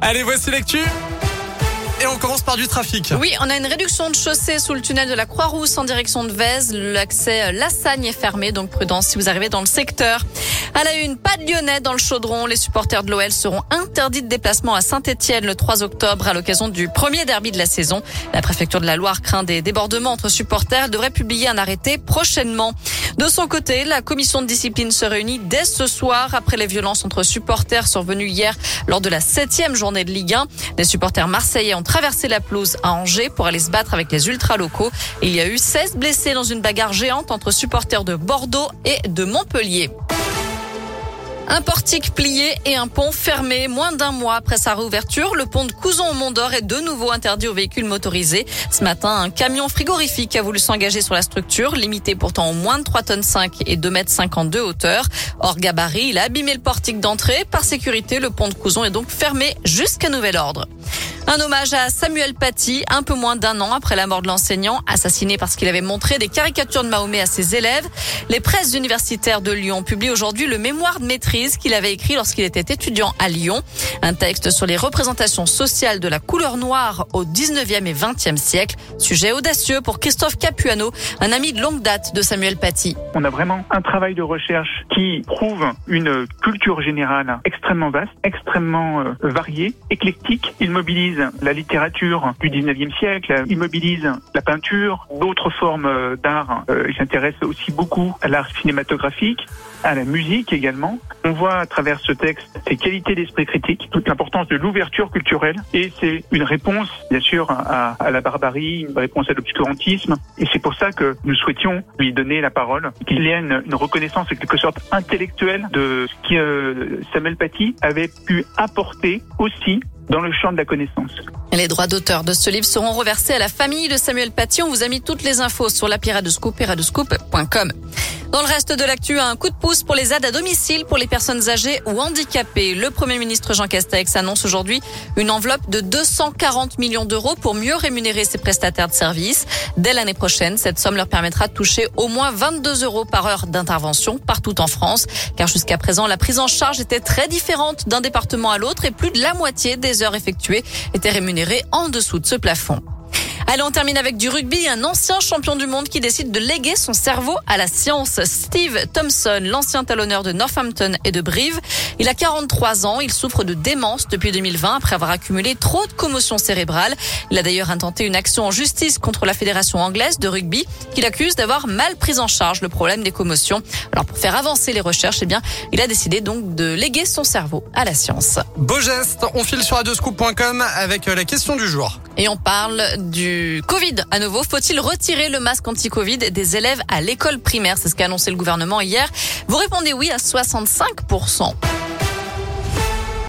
Allez, voici l'actu. Et on commence par du trafic. Oui, on a une réduction de chaussée sous le tunnel de la Croix-Rousse en direction de Vèze. L'accès Lassagne est fermé, donc prudence si vous arrivez dans le secteur. À la une, pas de Lyonnais dans le chaudron. Les supporters de l'OL seront interdits de déplacement à Saint-Etienne le 3 octobre à l'occasion du premier derby de la saison. La préfecture de la Loire craint des débordements entre supporters. Elle devrait publier un arrêté prochainement. De son côté, la commission de discipline se réunit dès ce soir après les violences entre supporters survenues hier lors de la septième journée de Ligue 1. Les supporters marseillais ont traversé la pelouse à Angers pour aller se battre avec les ultras locaux. Il y a eu 16 blessés dans une bagarre géante entre supporters de Bordeaux et de Montpellier. Un portique plié et un pont fermé moins d'un mois après sa réouverture. Le pont de Couson au Mont d'Or est de nouveau interdit aux véhicules motorisés. Ce matin, un camion frigorifique a voulu s'engager sur la structure, limité pourtant au moins de 3 tonnes 5 et 2 mètres 52 hauteur. Hors gabarit, il a abîmé le portique d'entrée. Par sécurité, le pont de Couson est donc fermé jusqu'à nouvel ordre. Un hommage à Samuel Paty, un peu moins d'un an après la mort de l'enseignant, assassiné parce qu'il avait montré des caricatures de Mahomet à ses élèves. Les presses universitaires de Lyon publient aujourd'hui le mémoire de maîtrise qu'il avait écrit lorsqu'il était étudiant à Lyon. Un texte sur les représentations sociales de la couleur noire au 19e et 20e siècle. Sujet audacieux pour Christophe Capuano, un ami de longue date de Samuel Paty. On a vraiment un travail de recherche qui prouve une culture générale extrêmement vaste, extrêmement euh, variée, éclectique. Il mobilise la littérature du 19e siècle, il mobilise la peinture, d'autres formes euh, d'art. Euh, il s'intéresse aussi beaucoup à l'art cinématographique, à la musique également. On voit à travers ce texte ses qualités d'esprit critique, toute l'importance de l'ouverture culturelle, et c'est une réponse, bien sûr, à, la barbarie, une réponse à l'obscurantisme. Et c'est pour ça que nous souhaitions lui donner la parole, qu'il y ait une, une, reconnaissance en quelque sorte intellectuelle de ce que euh, Samuel Paty avait pu apporter aussi dans le champ de la connaissance. Les droits d'auteur de ce livre seront reversés à la famille de Samuel Paty. On vous a mis toutes les infos sur l'appli Radescoop et. Dans le reste de l'actu, un coup de pouce pour les aides à domicile pour les personnes âgées ou handicapées. Le Premier ministre Jean Castex annonce aujourd'hui une enveloppe de 240 millions d'euros pour mieux rémunérer ses prestataires de services. Dès l'année prochaine, cette somme leur permettra de toucher au moins 22 euros par heure d'intervention partout en France. Car jusqu'à présent, la prise en charge était très différente d'un département à l'autre et plus de la moitié des heures effectuées étaient rémunérées en dessous de ce plafond. Allez, on termine avec du rugby. Un ancien champion du monde qui décide de léguer son cerveau à la science. Steve Thompson, l'ancien talonneur de Northampton et de Brive. Il a 43 ans. Il souffre de démence depuis 2020 après avoir accumulé trop de commotions cérébrales. Il a d'ailleurs intenté une action en justice contre la fédération anglaise de rugby qu'il accuse d'avoir mal pris en charge le problème des commotions. Alors pour faire avancer les recherches, eh bien, il a décidé donc de léguer son cerveau à la science. Beau geste. On file sur radioscoop.com avec la question du jour. Et on parle du Covid à nouveau. Faut-il retirer le masque anti-Covid des élèves à l'école primaire? C'est ce qu'a annoncé le gouvernement hier. Vous répondez oui à 65%.